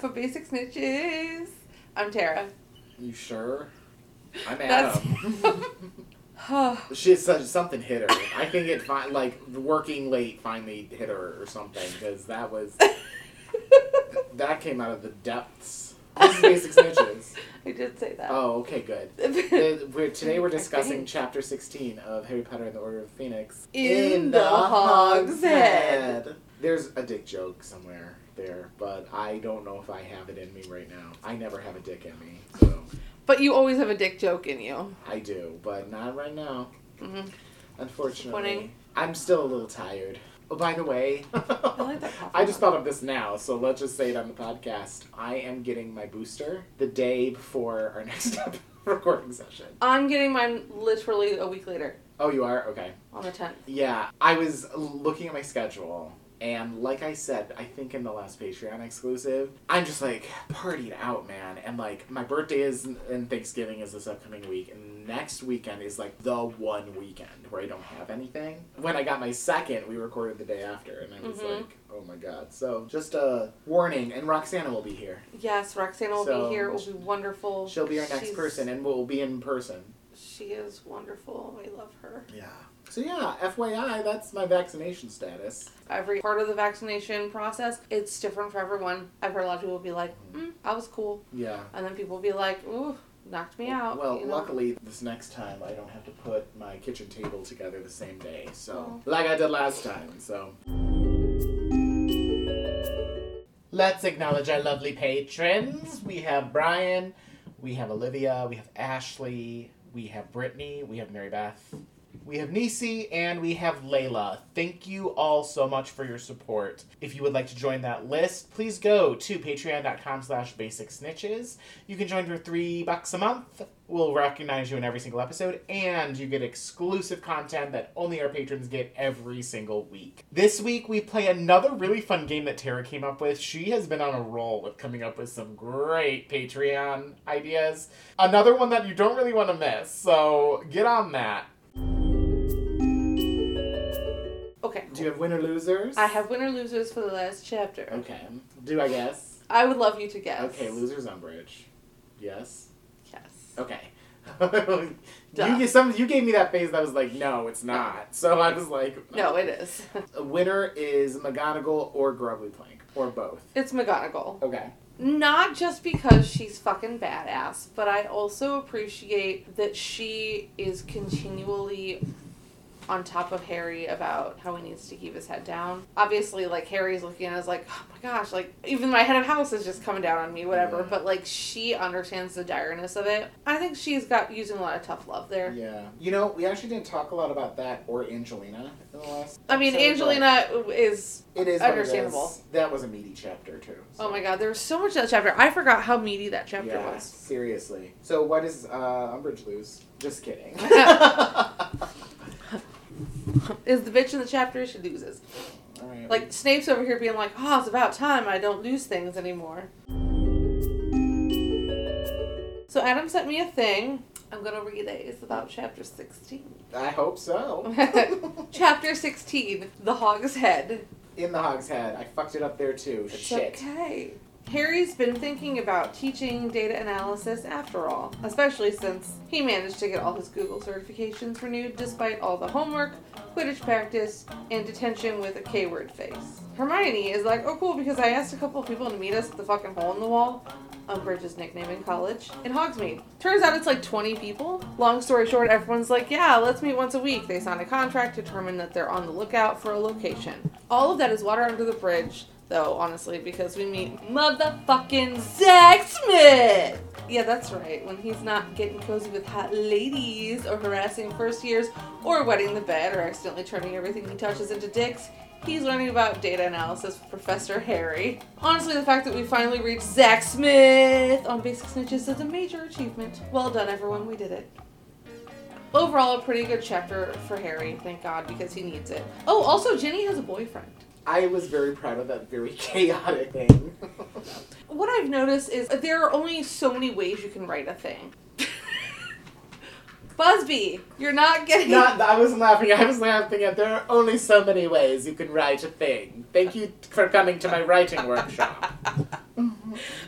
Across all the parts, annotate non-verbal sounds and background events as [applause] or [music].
For basic snitches. I'm Tara. You sure? I'm Adam. [laughs] she such something hit her. I think it fi- like working late finally hit her or something because that was [laughs] that came out of the depths. This is basic snitches. [laughs] I did say that. Oh, okay, good. Uh, we're, today we're discussing chapter 16 of Harry Potter and the Order of Phoenix. In the Hog's Head. There's a dick joke somewhere there, but I don't know if I have it in me right now. I never have a dick in me, so But you always have a dick joke in you. I do, but not right now. hmm Unfortunately, I'm still a little tired. Oh, by the way, [laughs] I like. [laughs] I just thought of this now, so let's just say it on the podcast. I am getting my booster the day before our [laughs] next recording session. I'm getting mine literally a week later Oh, you are? Okay. on the 10th. Yeah, I was looking at my schedule, and like I said, I think in the last Patreon exclusive, I'm just like partied out, man. And like my birthday is and Thanksgiving is this upcoming week, and next weekend is like the one weekend where I don't have anything. When I got my second, we recorded the day after, and I was Mhm. like, oh my god. So just a warning, and Roxana will be here. Yes, Roxana will So, be here. It will be wonderful. She'll be our next She's- person, and we'll be in person. She is wonderful. We love her. Yeah. So yeah, FYI, that's my vaccination status. Every part of the vaccination process, it's different for everyone. I've heard a lot of people be like, mm, I was cool. Yeah. And then people will be like, ooh, knocked me out. Well, you know? luckily, this next time I don't have to put my kitchen table together the same day, so Oh. like I did last time. So let's acknowledge our lovely patrons. We have Brian, we have Olivia, we have Ashley, we have Brittany, we have Mary Beth. We have Nisi and we have Layla. Thank you all so much for your support. If you would like to join that list, please go to patreon.com slash basic snitches. You can join for three bucks a month. We'll recognize you in every single episode, and you get exclusive content that only our patrons get every single week. This week, we play another really fun game that Tara came up with. She has been on a roll with coming up with some great Patreon ideas. Another one that you don't really want to miss, so get on that. Okay. Do you have winner losers? I have winner losers for the last chapter. Okay. Do I guess? I would love you to guess. Okay, losers Umbridge. Yes. Yes. Okay. [laughs] You, gave some, you gave me that face that was like, no, it's not. So I was like, [laughs] No, it is. A winner is McGonagall or Grubbly Plank, or both. it's McGonagall. Okay. Not just because she's fucking badass, but I also appreciate that she is continually on top of Harry about how he needs to keep his head down. Obviously, like Harry's looking at it as like, oh my gosh, like even my head of house is just coming down on me, whatever. Yeah. But like she understands the direness of it. I think she's got using a lot of tough love there. Yeah. You know, we actually didn't talk a lot about that or Angelina in the last. I mean, episode, Angelina is. It is understandable. is. That was a meaty chapter too. so- Oh my god, there was so much in that chapter. I forgot how meaty that chapter Yeah, was. seriously. So what does uh, Umbridge lose? Just kidding. [laughs] [laughs] is the bitch in the chapter? She loses. Right. Like Snape's over here being like, "Oh, it's about time I don't lose things anymore." So Adam sent me a thing. I'm gonna read it. It's about chapter 16. I hope so. [laughs] chapter 16, the Hog's Head. in the Hog's Head, I fucked it up there too. It's Shit. okay. Harry's been thinking about teaching data analysis after all, especially since he managed to get all his Google certifications renewed despite all the homework, Quidditch practice, and detention with a K word face. Hermione is like, oh cool, because I asked a couple of people to meet us at the fucking hole in the wall. Umbridge's nickname in college, in Hogsmeade. Turns out it's like 20 people. Long story short, everyone's like, yeah, let's meet once a week. They sign a contract, determine that they're on the lookout for a location. All of that is water under the bridge, though, honestly, because we meet motherfucking Zach Smith! Yeah, that's right. When he's not getting cozy with hot ladies, or harassing first years, or wetting the bed, or accidentally turning everything he touches into dicks, he's learning about data analysis with Professor Harry. Honestly, the fact that we finally reached Zach Smith on Basic Snitches is a major achievement. Well done, everyone. We did it. Overall, a pretty good chapter for Harry, thank God, because he needs it. Oh, also, Ginny has a boyfriend. I was very proud of that very [laughs] chaotic thing. What I've noticed is there are only so many ways you can write a thing. [laughs] Busby, you're not getting. Not, I wasn't laughing. I was laughing at there are only so many ways you can write a thing. Thank you for coming to my writing workshop. [laughs]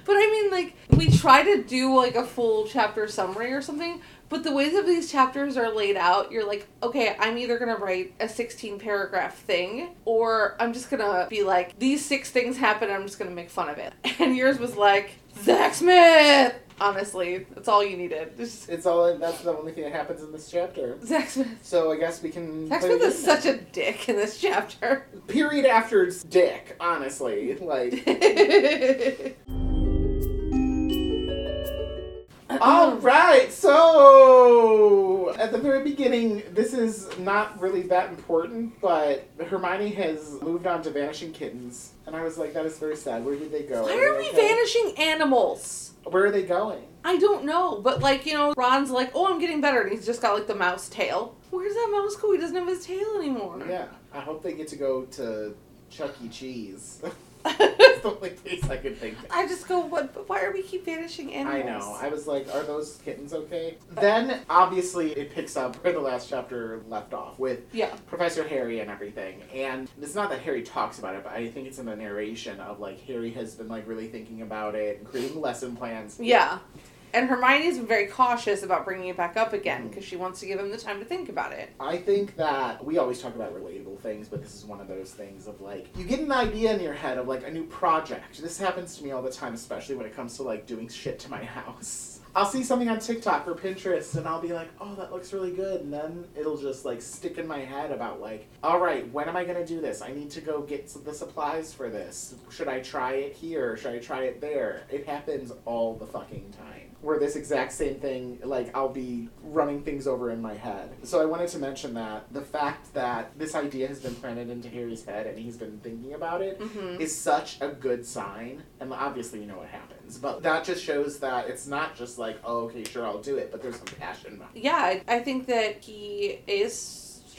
But I mean, like, we try to do like a full chapter summary or something, but the way that these chapters are laid out, you're like, okay, I'm either gonna write a 16 paragraph thing, or I'm just gonna be like, these six things happen, I'm just gonna make fun of it. [laughs] And yours was like, Zach Smith! Honestly, that's all you needed. Just It's all. That's the only thing that happens in this chapter. Zach Smith. So I guess we can. Zach Smith is such a dick in this chapter. period after dick. Honestly, like. [laughs] [clears throat] All right, so at the very beginning, this is not really that important, but Hermione has moved on to vanishing kittens, and I was like, that is very sad. Where did they go? Why are we okay? vanishing animals? Where are they going? I don't know, but like, you know, Ron's like, oh, I'm getting better, and he's just got like the mouse tail. Where's that mouse go? He doesn't have his tail anymore. Yeah, I hope they get to go to Chuck E. Cheese. [laughs] That's the only place I could think. of. I just go, what? Why are we keep vanishing animals? I know. I was like, are those kittens okay? Then, obviously, it picks up where the last chapter left off with Yeah. Professor Harry and everything. And it's not that Harry talks about it, but I think it's in the narration of like Harry has been like really thinking about it and creating lesson plans. Yeah. And Hermione's very cautious about bringing it back up again because she wants to give him the time to think about it. I think that we always talk about relatable things, but this is one of those things of like you get an idea in your head of like a new project. This happens to me all the time, especially when it comes to like doing shit to my [laughs] house. I'll see something on TikTok or Pinterest and I'll be like, "Oh, that looks really good." And then it'll just like stick in my head about like, "All right, when am I going to do this? I need to go get the supplies for this. Should I try it here? Should I try it there?" It happens all the fucking time. Where this exact same thing, like I'll be running things over in my head. So I wanted to mention that the fact that this idea has been planted into Harry's head and he's been thinking about it hmm is such a good sign. And obviously, you know what happens, but that just shows that it's not just like, oh, okay, sure, I'll do it, but there's some passion behind. it. Yeah, I think that he is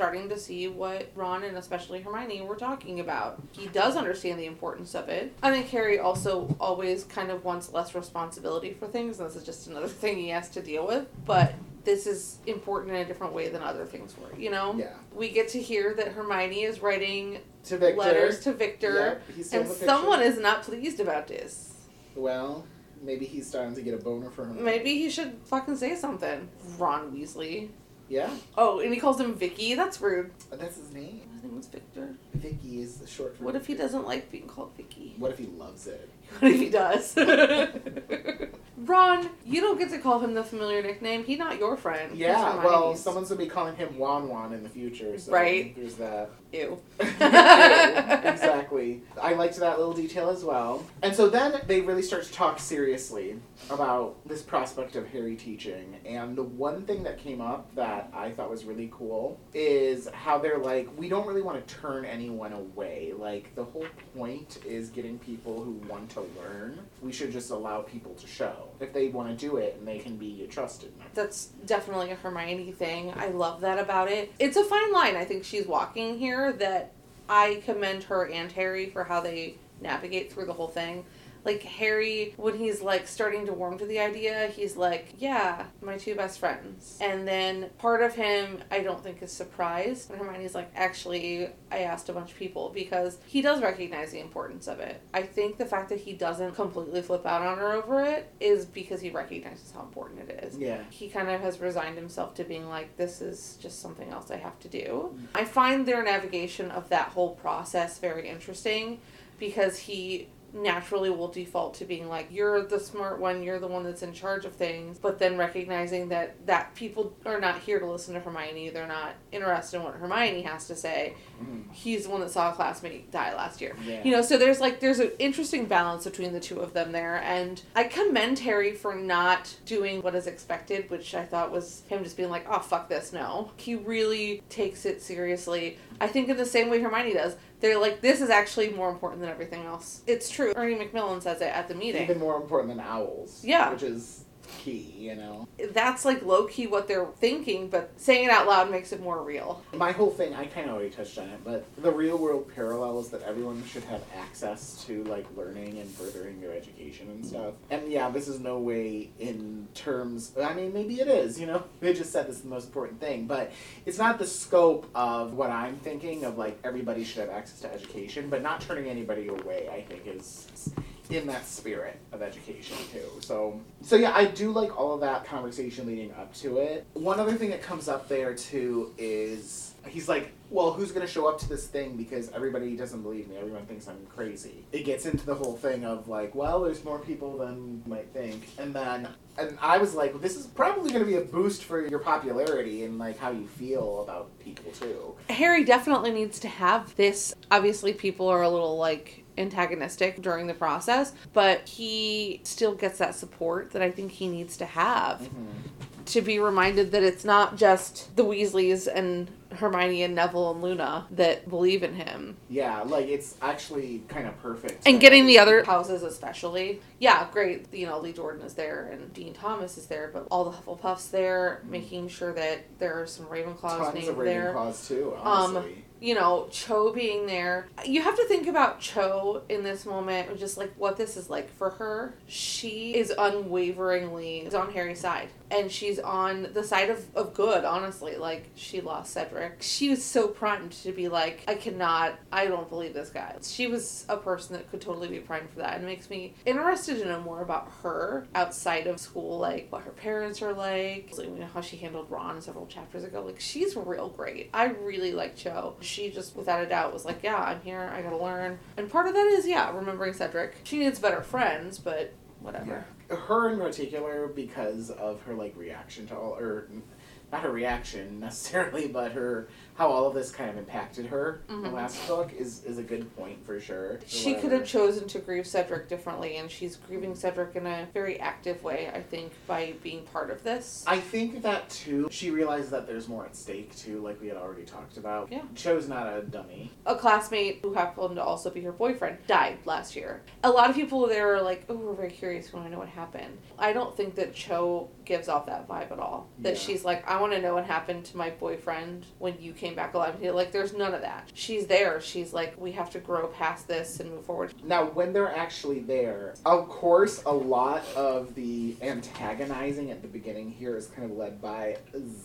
starting to see what Ron and especially Hermione were talking about. He does understand the importance of it. I think Harry also always kind of wants less responsibility for things, and this is just another [laughs] thing he has to deal with. But this is important in a different way than other things were, you know? Yeah. We get to hear that Hermione is writing To Victor. letters to Victor, Yep, and in the picture. someone is not pleased about this. Well, maybe he's starting to get a boner for him. Maybe he should fucking say something. Ron Weasley. Yeah, Oh, and he calls him Vicky. That's rude. Oh, that's his name. His name was Victor. Vicky is the short for What if he doesn't like being called Vicky? What if he loves it? What [laughs] if he does? [laughs] Ron, you don't get to call him the familiar nickname. He's not your friend. Yeah, well, someone's gonna be calling him Won-Won in the future, so Right. there's that. Ew. [laughs] exactly. I liked that little detail as well. And so then they really start to talk seriously about this prospect of Harry teaching. And the one thing that came up that I thought was really cool is how they're like, we don't really want to turn anyone away. Like, the whole point is getting people who want to learn. We should just allow people to show if they want to do it and they can be trusted. That's definitely a Hermione thing. I love that about it. It's a fine line I think she's walking here that I commend her and Harry for how they navigate through the whole thing. Like Harry, when he's like starting to warm to the idea, he's like, "Yeah, my two best friends." And then part of him, I don't think, is surprised. And Hermione's like, "Actually, I asked a bunch of people because he does recognize the importance of it. I think the fact that he doesn't completely flip out on her over it is because he recognizes how important it is." Yeah. he kind of has resigned himself to being like, this is just something else I have to do. Mm. I find their navigation of that whole process very interesting because he naturally will default to being like you're the smart one you're the one that's in charge of things but then recognizing that that people are not here to listen to hermione they're not interested in what hermione has to say. Mhm. he's the one that saw a classmate die last year. Yeah. you know so there's like there's an interesting balance between the two of them there and i commend harry for not doing what is expected which i thought was him just being like oh fuck this no. He really takes it seriously. I think in the same way hermione does they're like this is actually more important than everything else it's true ernie macmillan says it at the meeting Even more important than O.W.L.s. Yeah. Which is key, you know. That's like low key what they're thinking, but saying it out loud makes it more real. My whole thing, I kind of already touched on it, but the real world parallels that everyone should have access to, like learning and furthering their education and stuff. And yeah, this is no way in terms. I mean, maybe it is. You know, [laughs] they just said this is the most important thing, but it's not the scope of what I'm thinking of. Like everybody should have access to education, but not turning anybody away. I think is in that spirit of education too. So so yeah, I do like all of that conversation leading up to it. One other thing that comes up there too is he's like, well, who's going to show up to this thing because everybody doesn't believe me. Everyone thinks I'm crazy. It gets into the whole thing of like, well, there's more people than you might think. And then and I was like, this is probably going to be a boost for your popularity and like how you feel about people too. Harry definitely needs to have this. Obviously, people are a little like antagonistic during the process, but he still gets that support that I think he needs to have. Mm-hmm. To be reminded that it's not just the Weasleys and Hermione and Neville and Luna that believe in him. Yeah, like it's actually kind of perfect. And getting the other houses, especially. Yeah, great. You know, Lee Jordan is there and Dean Thomas is there, but all the Hufflepuffs there, Mhm. making sure that there are some Ravenclaws tons named of there. Ravenclaws too. Um, Honestly. You know, Cho being there. You have to think about Cho in this moment, just like what this is like for her. She is unwaveringly on Harry's side. And she's on the side of, of good, honestly. Like, she lost Cedric. She was so primed to be like, I cannot, I don't believe this guy. She was a person that could totally be primed for that. And it makes me interested to know more about her outside of school, like what her parents are like, you know, how she handled Ron several chapters ago. Like, she's real great. I really like Cho. She just, without a doubt, was like, yeah, I'm here. I gotta learn. And part of that is, yeah, remembering Cedric. She needs better friends, but whatever. Her in particular because of her like reaction to all or not her reaction necessarily [laughs] but her how all of this kind of impacted her in the mm-hmm. last book is is a good point for sure She could have chosen to grieve Cedric differently, and she's grieving Cedric in a very active way, I think, by being part of this. I think that too. She realized that there's more at stake too, like we had already talked about. Yeah. Cho's not a dummy. a classmate who happened to also be her boyfriend died last year. A lot of people there are like, oh, we're very curious. We want to know what happened. I don't think that Cho gives off that vibe at all. That Yeah. she's like, I want to know what happened to my boyfriend when you came back alive. Like, there's none of that. She's there. She's like, we have to grow past this and move forward. Now, when they're actually there, of course, a lot of the antagonizing at the beginning here is kind of led by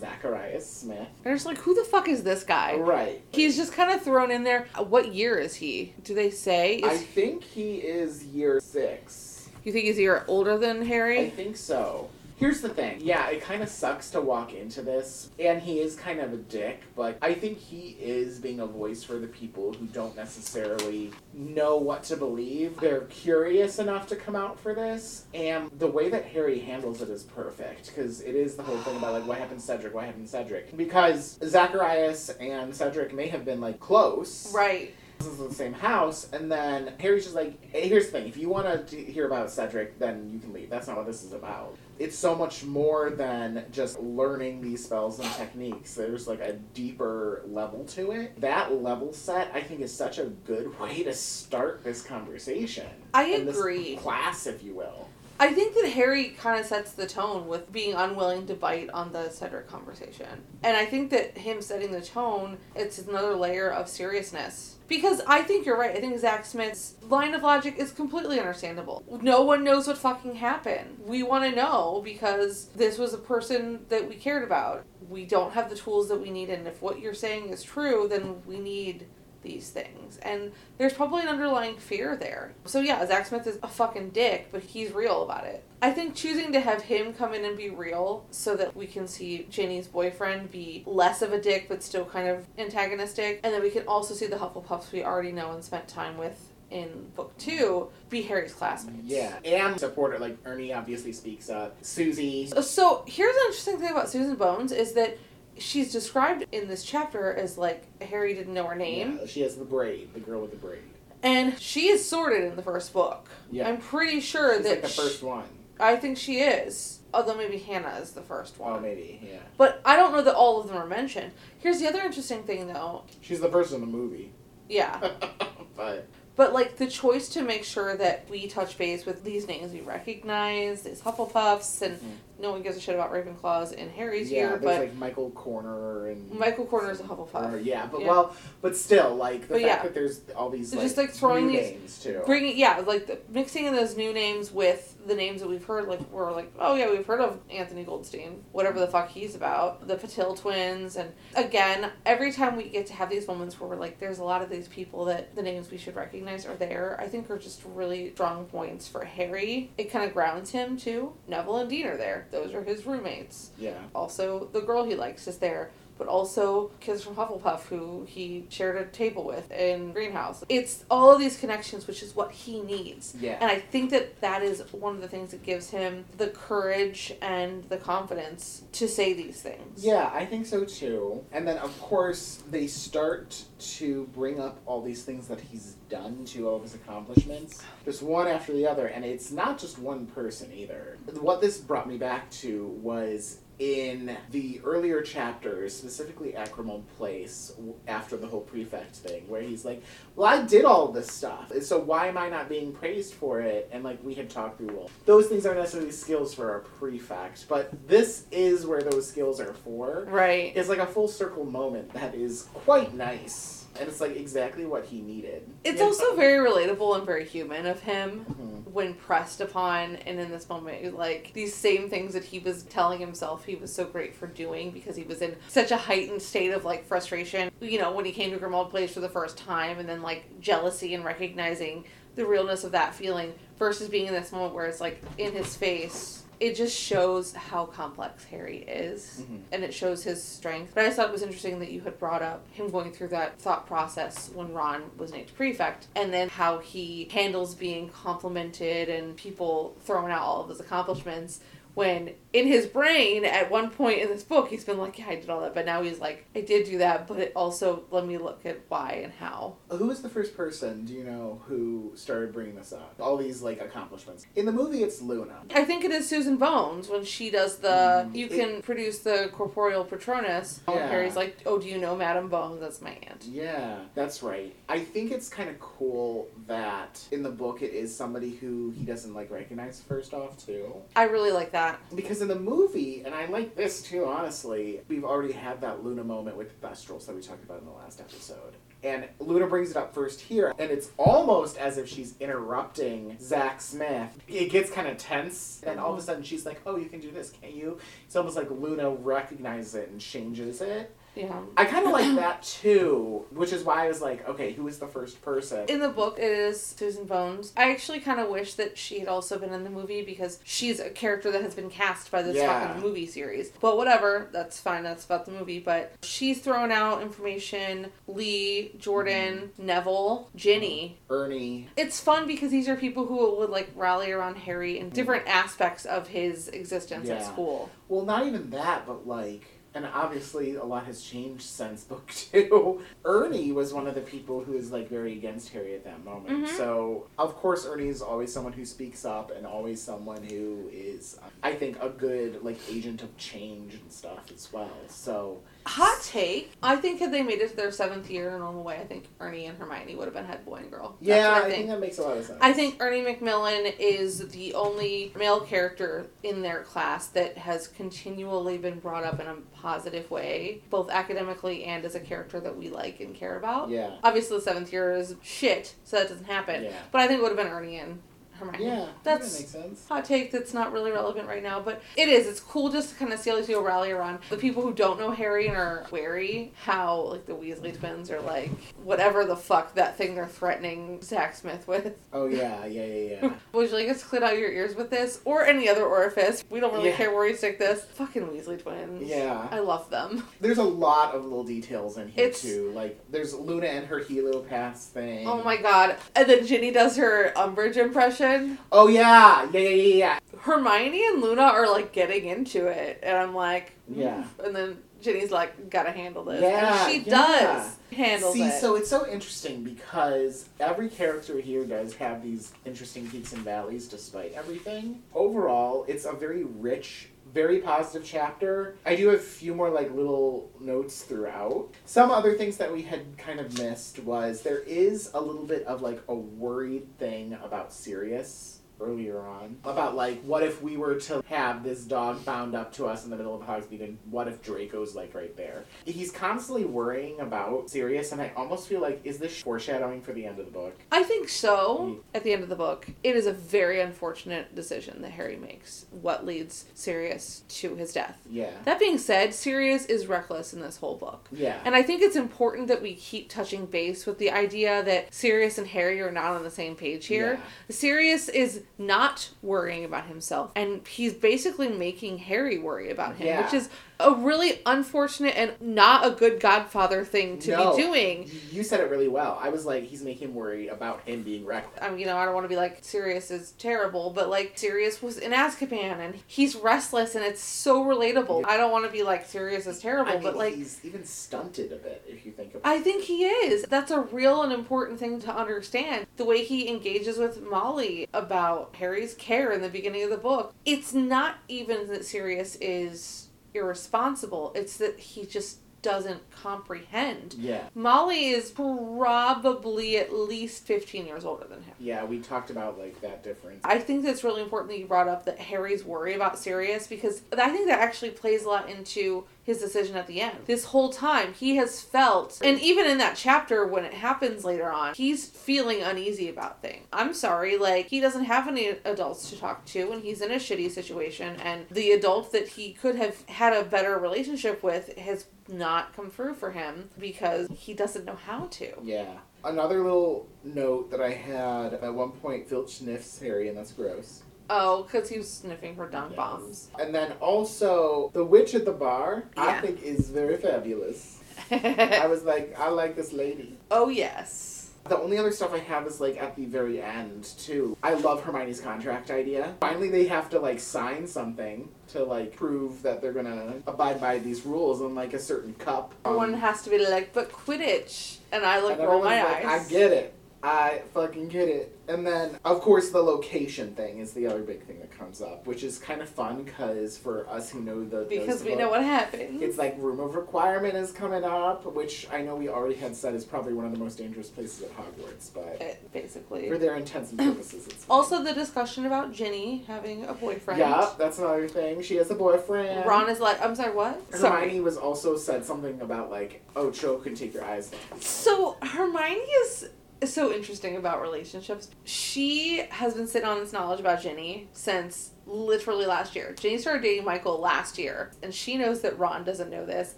Zacharias Smith. And it's like, who the fuck is this guy? Right. He's just kind of thrown in there. Uh, what year is he? Do they say? I think he is year six. you think he's a year older than Harry? I think so. Here's the thing. Yeah, it kind of sucks to walk into this, and he is kind of a dick, but I think he is being a voice for the people who don't necessarily know what to believe. They're curious enough to come out for this, and the way that Harry handles it is perfect, because it is the whole thing about, like, what happened to Cedric, what happened to Cedric. Because Zacharias and Cedric may have been, like, close Right. This is the same house, and then Harry's just like, hey, here's the thing: if you want to hear about Cedric, then you can leave. That's not what this is about. It's so much more than just learning these spells and techniques. There's like a deeper level to it. That level set, I think, is such a good way to start this conversation. I agree. class, if you will. I think that Harry kind of sets the tone with being unwilling to bite on the Cedric conversation. And I think that him setting the tone, it's another layer of seriousness. Because I think you're right. I think Zach Smith's line of logic is completely understandable. No one knows what fucking happened. We want to know because this was a person that we cared about. We don't have the tools that we need, and if what you're saying is true, then we need these things. And there's probably an underlying fear there. So yeah, Zach Smith is a fucking dick, but he's real about it. I think choosing to have him come in and be real so that we can see Ginny's boyfriend be less of a dick but still kind of antagonistic, and then we can also see the Hufflepuffs we already know and spent time with in book two be Harry's classmates. Yeah, and supporter like Ernie obviously speaks up. Susie, So here's an interesting thing about Susan Bones is that she's described in this chapter as like Harry didn't know her name. yeah, she has the braid, the girl with the braid. And she is sorted in the first book. Yeah. I'm pretty sure She's that like the sh- first one. I think she is. Although maybe Hannah is the first Oh, one. maybe, yeah. But I don't know that all of them are mentioned. Here's the other interesting thing though. She's the first in the movie. Yeah. [laughs] but But like the choice to make sure that we touch base with these names we recognize, these Hufflepuffs, and mm-hmm. No one gives a shit about Ravenclaws in Harry's yeah, year, but like Michael Corner and Michael Corner is a Hufflepuff. or- yeah, but Yeah. well, but still, like the But fact yeah. that there's all these like, just, like, throwing these- names too. Bringing yeah, like the, mixing in those new names with the names that we've heard, like we're like, oh yeah, we've heard of Anthony Goldstein, whatever the fuck he's about, the Patil twins, and again, every time we get to have these moments where we're like, there's a lot of these people that the names we should recognize are there. I think are just really strong points for Harry. It kind of grounds him too. Neville and Dean are there; those are his roommates. yeah, Also, the girl he likes is there, but also kids from Hufflepuff who he shared a table with in Greenhouse. It's all of these connections, which is what he needs. yeah. And I think that that is one of the things that gives him the courage and the confidence to say these things. Yeah, I think so too. And then, of course, they start to bring up all these things that he's done to all of his accomplishments, just one after the other. And it's not just one person either. What this brought me back to was in the earlier chapters, specifically Grimmauld Place, after the whole prefect thing, where he's like, Well, I did all this stuff, and so why am I not being praised for it? And like we had talked through, well, those things aren't necessarily skills for a prefect, but this is where those skills are for. Right. It's like a full circle moment that is quite nice. And it's like exactly what he needed. It's You know? also very relatable and very human of him Mhm. when pressed upon and in this moment like these same things that he was telling himself he was so great for doing because he was in such a heightened state of like frustration you know when he came to Grimmauld Place for the first time and then like jealousy and recognizing the realness of that feeling versus being in this moment where it's like in his face it just shows how complex Harry is Mhm. and it shows his strength. But I just thought it was interesting that you had brought up him going through that thought process when Ron was named prefect, and then how he handles being complimented and people throwing out all of his accomplishments. When in his brain, at one point in this book, he's been like, "Yeah, I did all that," but now he's like, "I did do that, but it also let me look at why and how." Who was the first person, do you know, who started bringing this up? All these like accomplishments. In the movie, it's Luna. I think it is Susan Bones when she does the Mm. you It- can produce the corporeal patronus. Yeah. Harry's like, oh, do you know Madame Bones? That's my aunt. Yeah, that's right. I think it's kind of cool that in the book it is somebody who he doesn't like recognize first off too. I really like that. Because in the movie, and I like this too, honestly, we've already had that Luna moment with Thestrals that we talked about in the last episode. And Luna brings it up first here, and it's almost as if she's interrupting Zach Smith. It gets kind of tense, and all of a sudden she's like, "Oh, you can do this, can't you?" It's almost like Luna recognizes it and changes it. Yeah. I kind of like [clears throat] that too, which is why I was like, "Okay, who is the first person?" In the book, it is Susan Bones. I actually kind of wish that she had also been in the movie because she's a character that has been cast by this Yeah. fucking movie series. But whatever, that's fine. That's about the movie. But she's throwing out information. Lee, Jordan, mm-hmm. Neville, Ginny. Ernie. It's fun because these are people who would like rally around Harry in different aspects of his existence at school. Well, not even that, but like, and obviously a lot has changed since [laughs] book two. Ernie was one of the people who was like very against Harry at that moment. Mhm. So of course Ernie is always someone who speaks up and always someone who is, I think, a good like agent of change and stuff as well. So Hot take. I think had they made it to their seventh year in the way, I think Ernie and Hermione would have been head boy and girl. That's yeah, what I think. that makes a lot of sense. I think Ernie Macmillan is the only male character in their class that has continually been brought up in a positive way, both academically and as a character that we like and care about. Yeah. Obviously, the seventh year is shit, so that doesn't happen. Yeah. But I think it would have been Ernie and Hermione. Yeah, That's- that makes sense. Hot take that's not really relevant right now, but it is. It's cool just to kind of see all these people rally around. The people who don't know Harry and are wary how, like, the Weasley twins are like, whatever the fuck that thing they're threatening Zach Smith with. Oh yeah, yeah, yeah, yeah. [laughs] Would you like us to clean out your ears with this? Or any other orifice? We don't really Yeah. care where you stick this. Fucking Weasley twins. Yeah. I love them. There's a lot of little details in here It's- too. Like there's Luna and her heliopaths thing. Oh my god. And then Ginny does her Umbridge impression. Oh yeah, yeah, yeah, yeah, yeah. Hermione and Luna are like getting into it. And I'm like, mm. Yeah. And then Ginny's like, gotta handle this. Yeah, and she yeah. does handle See, it. so it's so interesting because every character here does have these interesting peaks and valleys despite everything. Overall, it's a very rich, very positive chapter. I do have a few more like little notes throughout. Some other things that we had kind of missed was there is a little bit of like a worried thing about Sirius earlier on about like what if we were to have this dog bound up to us in the middle of Hogsmeade and what if Draco's like right there. He's constantly worrying about Sirius and I almost feel like is this foreshadowing for the end of the book? I think so. Hmm. At the end of the book, it is a very unfortunate decision that Harry makes. What leads Sirius to his death? Yeah. That being said, Sirius is reckless in this whole book. Yeah. And I think it's important that we keep touching base with the idea that Sirius and Harry are not on the same page here. Sirius is not worrying about himself, and he's basically making Harry worry about him, Yeah. which is a really unfortunate and not a good godfather thing to No. be doing. You said it really well. I was like, he's making him worry about him being reckless. I mean, you know, I don't want to be like Sirius is terrible, but like Sirius was in Azkaban and he's restless and it's so relatable. I don't want to be like Sirius is terrible, I mean, but like he's even stunted a bit if you think about I think he is. That's a real and important thing to understand. The way he engages with Molly about Harry's care in the beginning of the book. It's not even that Sirius is irresponsible, it's that he just doesn't comprehend. Yeah. Molly is probably at least 15 years older than him. Yeah, we talked about like that difference. I think that's really important that you brought up that Harry's worry about Sirius because I think that actually plays a lot into his decision at the end. This whole time, he has felt, and even in that chapter when it happens later on, he's feeling uneasy about things. I'm sorry, like, he doesn't have any adults to talk to, and he's in a shitty situation, and the adult that he could have had a better relationship with has not come through for him because he doesn't know how to. Yeah. Another little note that I had at one point, Filch sniffs Harry, and that's gross. Oh, because he was sniffing her dung Yes. bombs. And then also, the witch at the bar, I think is very fabulous. [laughs] I was like, I like this lady. oh, yes. The only other stuff I have is like at the very end too. I love Hermione's contract idea. Finally, they have to like sign something to like prove that they're gonna abide by these rules on like a certain cup. Um, One has to be like, but Quidditch. And I like and roll my like, eyes. I get it. I fucking get it. And then, of course, the location thing is the other big thing that comes up, which is kind of fun because for us who know the Because we book, know what happens. It's like Room of Requirement is coming up, which I know we already had said is probably one of the most dangerous places at Hogwarts, but It, basically. for their intents and purposes, it's. Also, the discussion about Ginny having a boyfriend. Yeah, that's another thing. She has a boyfriend. Ron is like, I'm sorry, what? Hermione Sorry. was also said something about like, oh, Cho can take your eyes. off. So, Hermione is so interesting about relationships. She has been sitting on this knowledge about Ginny since literally last year. Ginny started dating Michael last year, and she knows that Ron doesn't know this.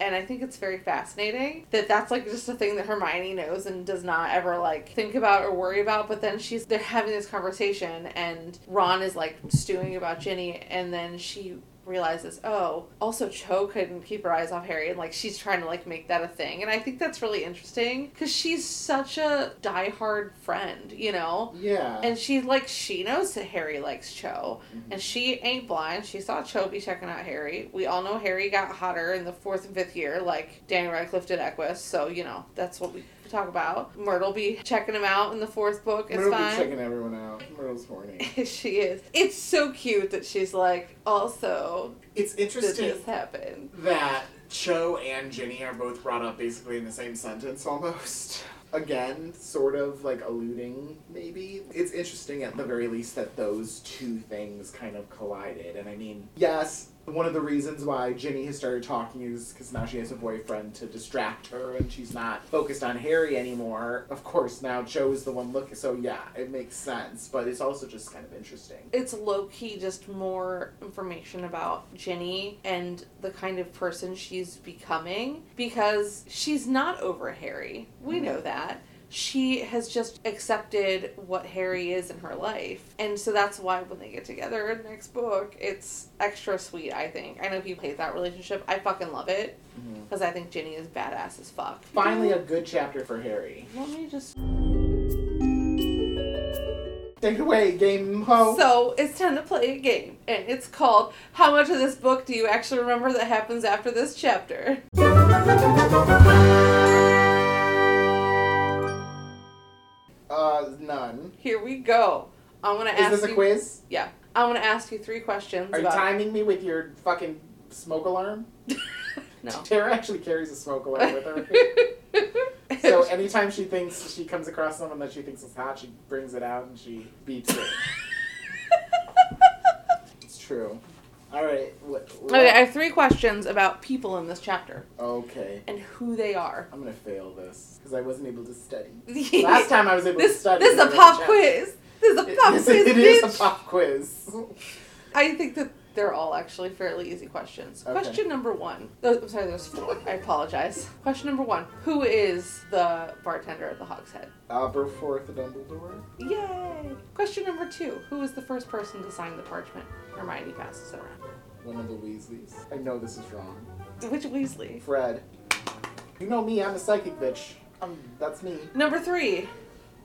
And I think it's very fascinating that that's like just a thing that Hermione knows and does not ever like think about or worry about. But then she's they're having this conversation, and Ron is like stewing about Ginny, and then she realizes, oh, also Cho couldn't keep her eyes off Harry, and like she's trying to like make that a thing, and I think that's really interesting because she's such a diehard friend, you know. Yeah. And she's like, she knows that Harry likes Cho, Mhm. and she ain't blind. She saw Cho be checking out Harry. We all know Harry got hotter in the fourth and fifth year, like Daniel Radcliffe did Equus. So you know that's what we talk about. Myrtle be checking him out in the fourth book. It's Myrtle be fine. checking everyone out. Myrtle's horny. [laughs] she is. It's so cute that she's like, also, It's interesting this happen? that Cho and Ginny are both brought up basically in the same sentence almost. [laughs] Again, sort of like alluding, maybe. It's interesting at the very least that those two things kind of collided. And I mean, yes, one of the reasons why Ginny has started talking is because now she has a boyfriend to distract her and she's not focused on Harry anymore. Of course, now Cho is the one looking, so yeah, it makes sense. But it's also just kind of interesting. It's low key just more information about Ginny and the kind of person she's becoming because she's not over Harry. We know mm-hmm. that. She has just accepted what Harry is in her life. And so that's why when they get together in the next book, it's extra sweet, I think. I know people hate that relationship. I fucking love it mm-hmm. because I think Ginny is badass as fuck. Finally, a good chapter for Harry. Let me just. Take it away, game ho. So it's time to play a game, and it's called How much of this book do you actually remember that happens after this chapter? Uh, none. Here we go. I'm gonna Is ask this a you. quiz? Yeah. I'm gonna ask you three questions Are you timing me with your fucking smoke alarm? [laughs] no. Tara actually carries a smoke alarm with her. [laughs] so anytime she thinks she comes across someone that she thinks is hot, she brings it out and she beats it. [laughs] It's true. All right. What, what- okay, I have three questions about people in this chapter okay. and who they are. I'm gonna fail this because I wasn't able to study. [laughs] Last time I was able to this, study. this is a pop quiz. This is a pop [laughs] yes, quiz, it is a pop quiz. I think that they're all actually fairly easy questions. Okay. Question number one. Oh, I'm sorry, there's four. I apologize. Question number one. Who is the bartender at the Hogshead? Aberforth the Dumbledore. Yay! Question number two. Who was the first person to sign the parchment? Hermione passes it around. One of the Weasleys. I know this is wrong. Which Weasley? Fred. You know me. I'm a psychic bitch. Um, that's me. Number three.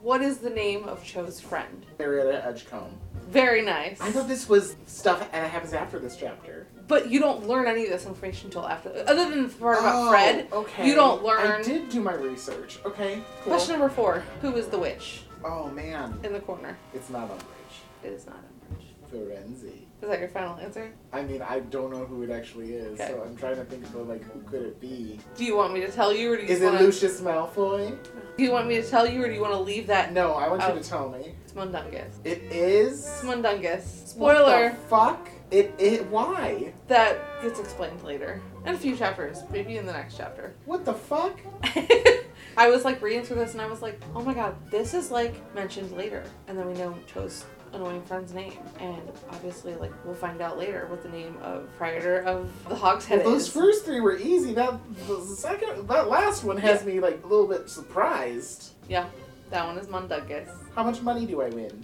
What is the name of Cho's friend? Marietta Edgecombe. Very nice. I know this was stuff that happens after this chapter. But you don't learn any of this information until after. Other than the part about Oh, Fred, Okay. you don't learn. I did do my research. Okay. Cool. Question number four. Who is the witch Oh man, in the corner? it's not Umbridge. It is not Umbridge. Firenze. Is that your final answer? I mean, I don't know who it actually is, Okay. so I'm trying to think of like who could it be? Do you want me to tell you, or do you Is it Lucius Malfoy? Do you want me to tell you, or do you want to leave that? No, I want Oh. you to oh. tell me. It's Mundungus. It is. It's Mundungus. What Spoiler. the fuck? It it why? That gets explained later. In a few chapters, maybe in the next chapter. What the fuck? [laughs] I was like reading through this and I was like, oh my god, this is like mentioned later. And then we know Cho's annoying friend's name. And obviously, like, we'll find out later what the name of Praetor of the Hogshead Well, those is. first three were easy. That the second, that last one has me like a little bit surprised. yeah, that one is Mundungus. How much money do I win?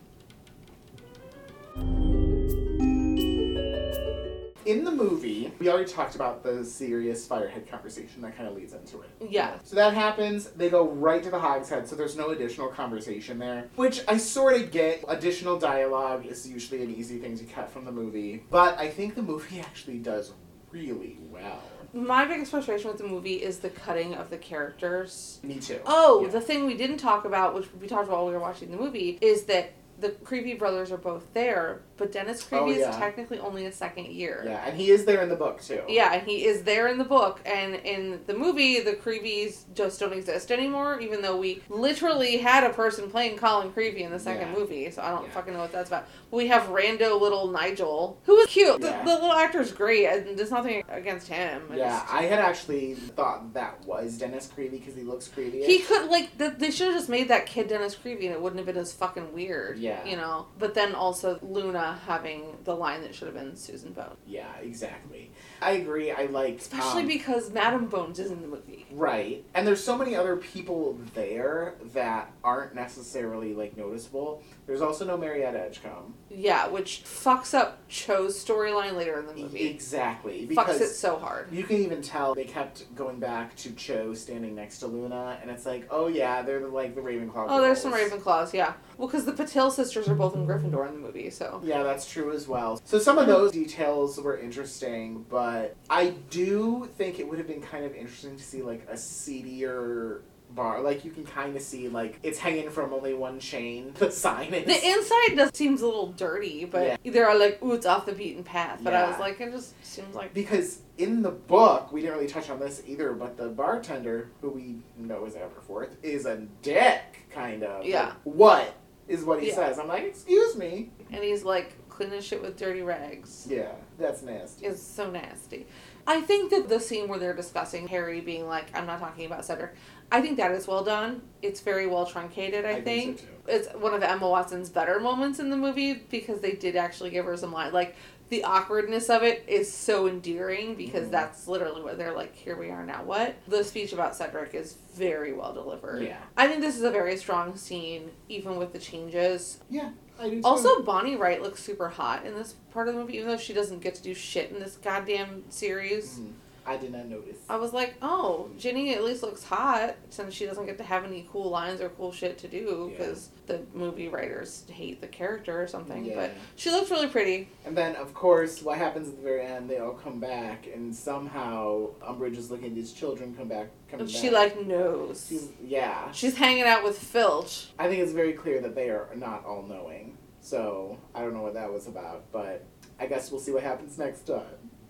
In the movie, we already talked about the Sirius firehead conversation that kind of leads into it. Yeah. So that happens, they go right to the Hogshead, so there's no additional conversation there. Which I sort of get. Additional dialogue is usually an easy thing to cut from the movie. But I think the movie [laughs] actually does really well. My biggest frustration with the movie is the cutting of the characters. Me too. Oh, Yeah. the thing we didn't talk about, which we talked about while we were watching the movie, is that the creepy brothers are both there, but Dennis oh, Creevey Oh, yeah. is technically only a second year. Yeah, and he is there in the book too. Yeah, and he is there in the book, and in the movie, the Creeveys just don't exist anymore. Even though we literally had a person playing Colin Creevey in the second Yeah. movie, so I don't Yeah. fucking know what that's about. We have rando little Nigel, who is cute. The, Yeah. the little actor's great, and there's nothing against him. I Yeah, just- I had actually thought that was Dennis Creevey because he looks creepy. He could like th- they should have just made that kid Dennis Creevey, and it wouldn't have been as fucking weird. Yeah. you know. But then also Luna having the line that should have been Susan Bone, Yeah, exactly. I agree. I like especially um, because Madam Bones is in the movie. Right. And there's so many other people there that aren't necessarily like noticeable. There's also no Marietta Edgecombe. Yeah, which fucks up Cho's storyline later in the movie. Exactly. Fucks it so hard. you can even tell they kept going back to Cho standing next to Luna and it's like, oh yeah, they're the, like the Ravenclaw Oh, there's some. Ravenclaws, yeah. Well, because the Patil sisters are both in Gryffindor in the movie, so. Yeah, that's true as well. So some of those details were interesting, but I do think it would have been kind of interesting to see like a seedier bar. Like you can kind of see like it's hanging from only one chain. [laughs] The sign is. The inside does seems a little dirty, but they're like, ooh, it's off the beaten path. But I was like, it just seems like. because in the book, we didn't really touch on this either, but the bartender, who we know is Aberforth, is a dick, kind of. Yeah. Like, what is what he Yeah. says? I'm like, excuse me. And he's like cleaning shit with dirty rags. Yeah, that's nasty. It's so nasty. I think that the scene where they're discussing Harry being like, I'm not talking about Cedric, I think that is well done. It's very well truncated, I, think. so. It's one of Emma Watson's better moments in the movie because they did actually give her some line. Like, the awkwardness of it is so endearing because Mhm. that's literally what they're like, here we are now, what? The speech about Cedric is very well delivered. Yeah. I think this is a very strong scene, even with the changes. Yeah, I. Also, Bonnie Wright looks super hot in this part of the movie, even though she doesn't get to do shit in this goddamn series. Mhm. I did not notice. I was like, oh, Ginny at least looks hot since she doesn't get to have any cool lines or cool shit to do Yeah. because the movie writers hate the character or something. Yeah. But she looks really pretty. And then, of course, what happens at the very end? They all come back, and somehow Umbridge is looking at these children come back. Coming she back. like knows. She's, yeah. She's hanging out with Filch. I think it's very clear that they are not all knowing. So I don't know what that was about, but I guess we'll see what happens next time.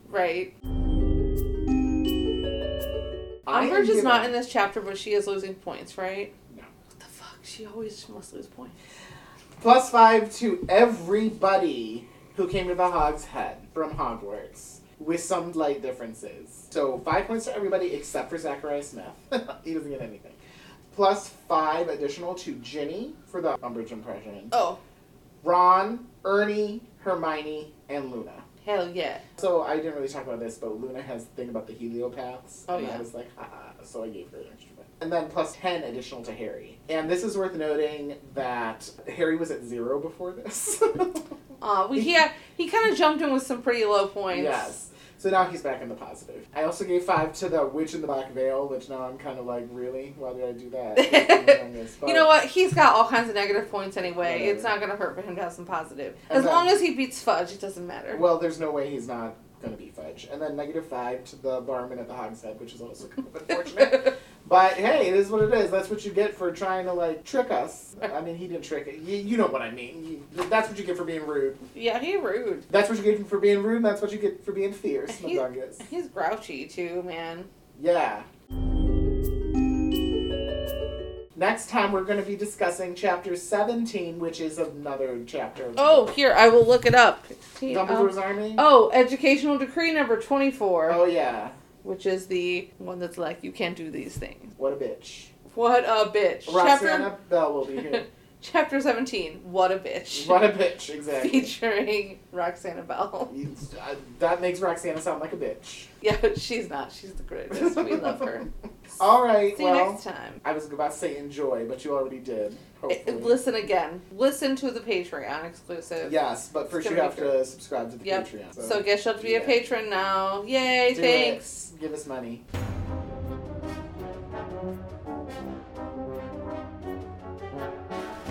Right. Umbridge is not in this chapter, but she is losing points, right? No. What the fuck? She always must lose points. Plus five to everybody who came to the Hog's Head from Hogwarts, with some light differences. So five points to everybody except for Zachariah Smith. [laughs] he doesn't get anything. Plus five additional to Ginny for the Umbridge impression. Oh, Ron, Ernie, Hermione, and Luna. Hell yeah. So I didn't really talk about this, but Luna has the thing about the heliopaths. Oh, and I was like, haha. So I gave her an extra bit. And then plus 10 additional to Harry. And this is worth noting that Harry was at zero before this. [laughs] Uh, we yeah, he kind of jumped in with some pretty low points. yes. So now he's back in the positive. I also gave five to the Witch in the Black Veil, which now I'm kind of like, really? Why did I do that? [laughs] I'm the youngest, You know what? He's got all kinds of negative points anyway. Whatever. It's not gonna hurt for him to have some positive. And As then- long as he beats Fudge, it doesn't matter. Well, there's no way he's not going to be Fudge. And then negative five to the barman at the Hogshead, which is also kind of [laughs] unfortunate. But hey, it is what it is. That's what you get for trying to like trick us. I mean, he didn't trick it. You, you know what I mean. You, that's what you get for being rude. yeah, he rude. That's what you get for being rude. And that's what you get for being fierce. He- He's grouchy too, man. Yeah. Next time we're going to be discussing chapter 17, which is another chapter. Oh, here I will look it up. Dumbledore's Um, army. oh, educational decree number 24. Oh, yeah. Which is the one that's like you can't do these things. What a bitch. What a bitch. Roxana Chapter Bell will be here. [laughs] chapter seventeen. What a bitch. what a bitch, exactly. Featuring Roxana Bell. Uh, that makes Roxana sound like a bitch. Yeah, but she's not. She's the greatest. We love her. [laughs] All right, See you well, next time. I was about to say enjoy, but you already did. Eh, Hopefully. Listen again. Listen to the Patreon exclusive. Yes, but first you have to subscribe to the Yep. Patreon. So guess you'll have to be a patron now. Yay, Do thanks. it. Give us money.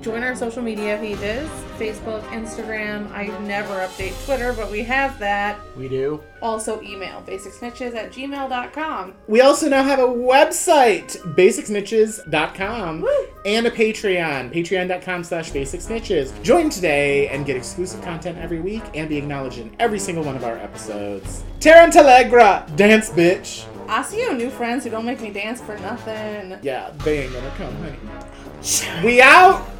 Join our social media pages Facebook, Instagram. I never update Twitter, but we have that. We do. Also, email basicsnitches at gmail.com. We also now have a website, basicsnitches.com, and a Patreon, patreon.com slash basicsnitches. Join today and get exclusive content every week and be acknowledged in every single one of our episodes. Tarantallegra, dance bitch. I see you new friends who don't make me dance for nothing. Yeah, they ain't gonna come, honey. We out!